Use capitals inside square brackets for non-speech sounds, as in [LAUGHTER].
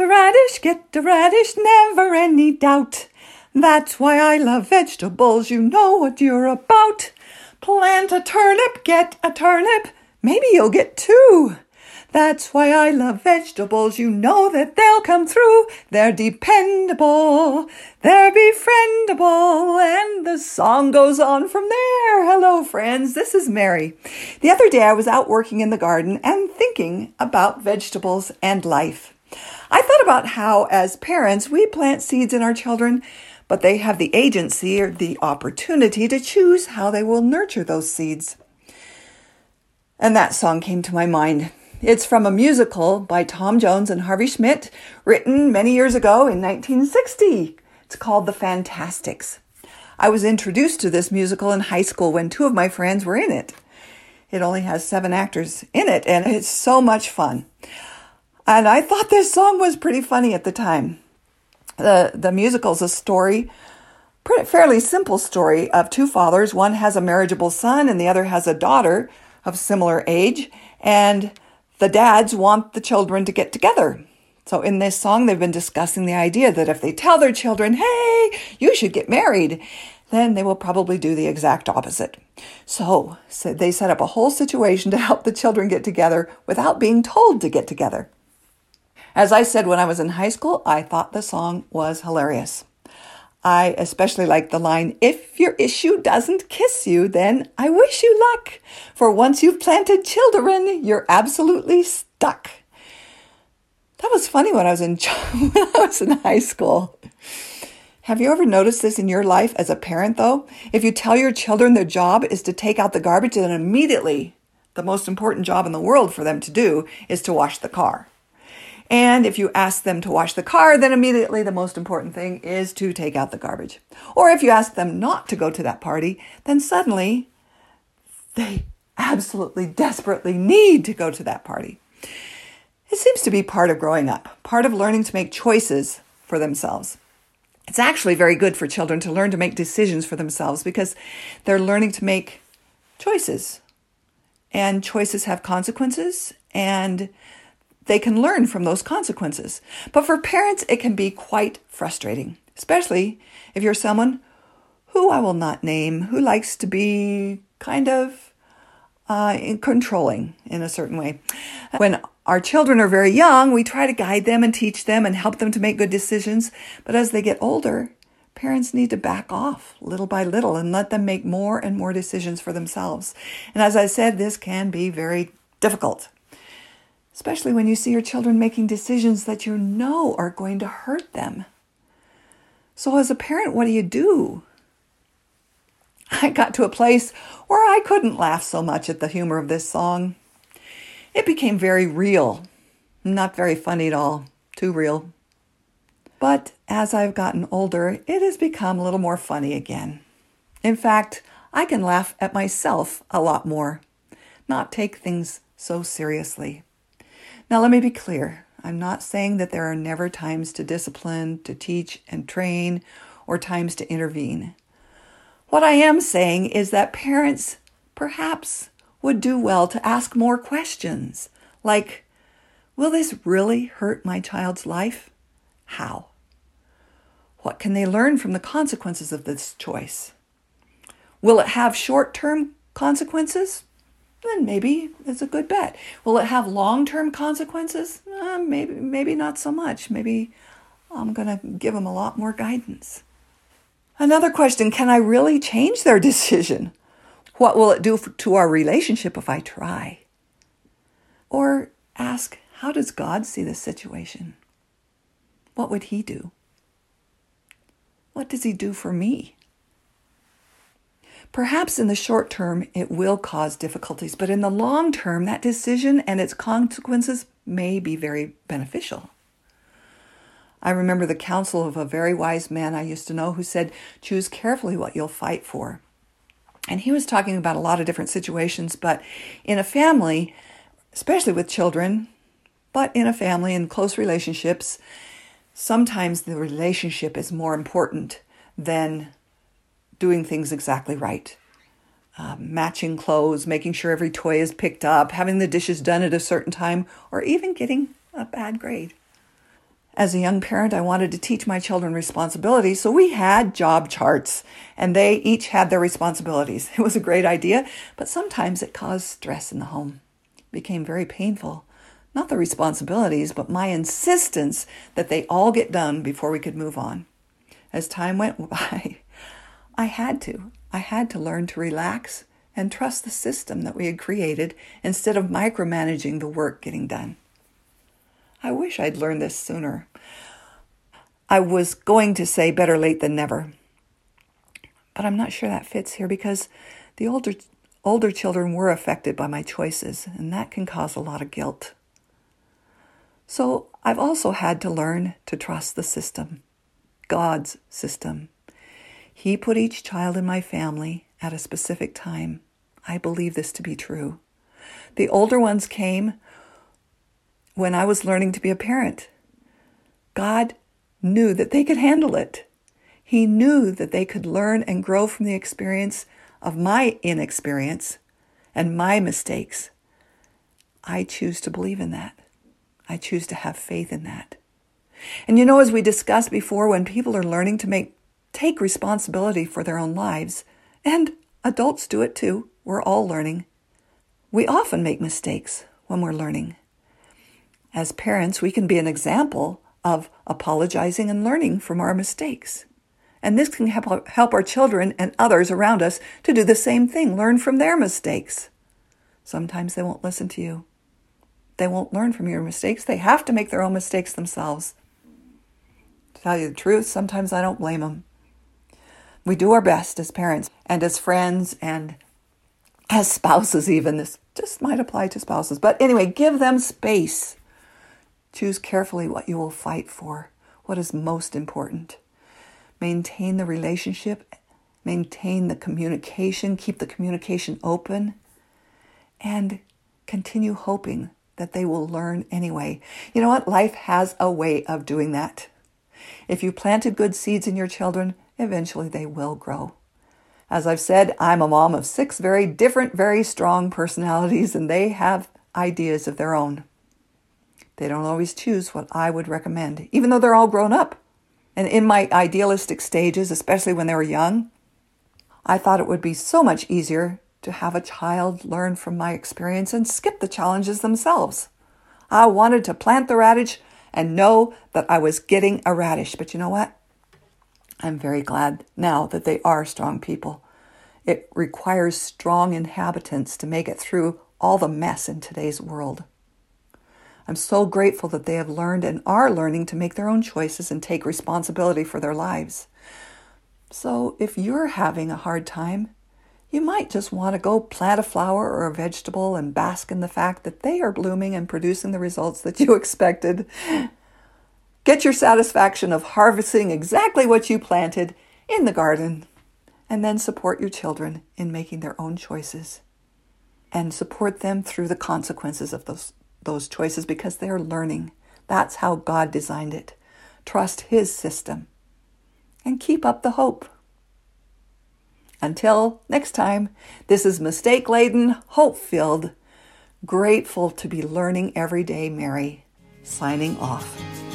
A radish, get a radish, never any doubt. That's why I love vegetables, you know what you're about. Plant a turnip, get a turnip, maybe you'll get two. That's why I love vegetables. You know that they'll come through. They're dependable. They're befriendable. And the song goes on from there. Hello, friends. This is Mary. The other day I was out working in the garden and thinking about vegetables and life. I thought about how, as parents, we plant seeds in our children, but they have the agency or the opportunity to choose how they will nurture those seeds. And that song came to my mind. It's from a musical by Tom Jones and Harvey Schmidt, written many years ago in 1960. It's called The Fantasticks. I was introduced to this musical in high school when two of my friends were in it. It only has seven actors in it, and it's so much fun. And I thought this song was pretty funny at the time. The, the musical is a story, pretty, fairly simple story of two fathers. One has a marriageable son, and the other has a daughter of similar age. And the dads want the children to get together. So in this song, they've been discussing the idea that if they tell their children, hey, you should get married, then they will probably do the exact opposite. So, so they set up a whole situation to help the children get together without being told to get together. As I said when I was in high school, I thought the song was hilarious. I especially like the line, if your issue doesn't kiss you, then I wish you luck. For once you've planted children, you're absolutely stuck. That was funny when I was in [LAUGHS] when I was in high school. Have you ever noticed this in your life as a parent though? If you tell your children their job is to take out the garbage, then immediately the most important job in the world for them to do is to wash the car. And if you ask them to wash the car, then immediately the most important thing is to take out the garbage. Or if you ask them not to go to that party, then suddenly they absolutely desperately need to go to that party. It seems to be part of growing up, part of learning to make choices for themselves. It's actually very good for children to learn to make decisions for themselves because they're learning to make choices. And choices have consequences, and they can learn from those consequences. But for parents, it can be quite frustrating, especially if you're someone who I will not name, who likes to be kind of uh, controlling in a certain way. When our children are very young, we try to guide them and teach them and help them to make good decisions. But as they get older, parents need to back off little by little and let them make more and more decisions for themselves. And as I said, this can be very difficult especially when you see your children making decisions that you know are going to hurt them. So, as a parent, what do you do? I got to a place where I couldn't laugh so much at the humor of this song. It became very real, not very funny at all, too real. But as I've gotten older, it has become a little more funny again. In fact, I can laugh at myself a lot more, not take things so seriously. Now, let me be clear. I'm not saying that there are never times to discipline, to teach and train, or times to intervene. What I am saying is that parents perhaps would do well to ask more questions like, Will this really hurt my child's life? How? What can they learn from the consequences of this choice? Will it have short term consequences? Then maybe it's a good bet. Will it have long term consequences? Uh, maybe, maybe not so much. Maybe I'm going to give them a lot more guidance. Another question Can I really change their [LAUGHS] decision? What will it do to our relationship if I try? Or ask, How does God see this situation? What would He do? What does He do for me? Perhaps in the short term, it will cause difficulties, but in the long term, that decision and its consequences may be very beneficial. I remember the counsel of a very wise man I used to know who said, Choose carefully what you'll fight for. And he was talking about a lot of different situations, but in a family, especially with children, but in a family in close relationships, sometimes the relationship is more important than doing things exactly right. Uh, matching clothes, making sure every toy is picked up, having the dishes done at a certain time, or even getting a bad grade. As a young parent, I wanted to teach my children responsibility, so we had job charts and they each had their responsibilities. [LAUGHS] It was a great idea, but sometimes it caused stress in the home. It became very painful. Not the responsibilities, but my insistence that they all get done before we could move on. As time went [LAUGHS] by, I had to. I had to learn to relax and trust the system that we had created instead of micromanaging the work getting done. I wish I'd learned this sooner. I was going to say better late than never. But I'm not sure that fits here because the older older children were affected by my choices, and that can cause a lot of guilt. So I've also had to learn to trust the system, God's system. He put each child in my family at a specific time. I believe this to be true. The older ones came when I was learning to be a parent. God knew that they could handle it. He knew that they could learn and grow from the experience of my inexperience and my mistakes. I choose to believe in that. I choose to have faith in that. And you know, as we discussed before, when people are learning to make take responsibility for their own lives, and adults do it too, we're all learning. We often make mistakes when we're learning. As parents, we can be an example of apologizing and learning from our mistakes. And this can help, our children and others around us to do the same thing, learn from their mistakes. Sometimes they won't listen to you. They won't learn from your mistakes. They have to make their own mistakes themselves. To tell you the truth, sometimes I don't blame them. We do our best as parents and as friends and as spouses, even. This just might apply to spouses. But anyway, give them space Choose carefully what you will fight for, what is most important. Maintain the relationship, maintain the communication, keep the communication open, and continue hoping that they will learn anyway. You know what? Life has a way of doing that. If you planted good seeds in your children, eventually they will grow. As I've said, I'm a mom of six very different, very strong personalities, and they have ideas of their own. They don't always choose what I would recommend, even though they're all grown up. And in my idealistic stages, especially when they were young, I thought it would be so much easier to have a child learn from my experience and skip the challenges themselves. I wanted to plant the radish and know that I was getting a radish. But you know what? I'm very glad now that they are strong people. It requires strong inhabitants to make it through all the mess in today's world. I'm so grateful that they have learned and are learning to make their own choices and take responsibility for their lives. So if you're having a hard time, you might just want to go plant a flower or a vegetable and bask in the fact that they are blooming and producing the results that you [LAUGHS] expected. Get your satisfaction of harvesting exactly what you planted in the garden, and then support your children in making their own choices and support them through the consequences of those those choices because they're learning. That's how God designed it. Trust His system and keep up the hope. Until next time, this is mistake laden, hope filled, grateful to be learning every day, Mary, signing off.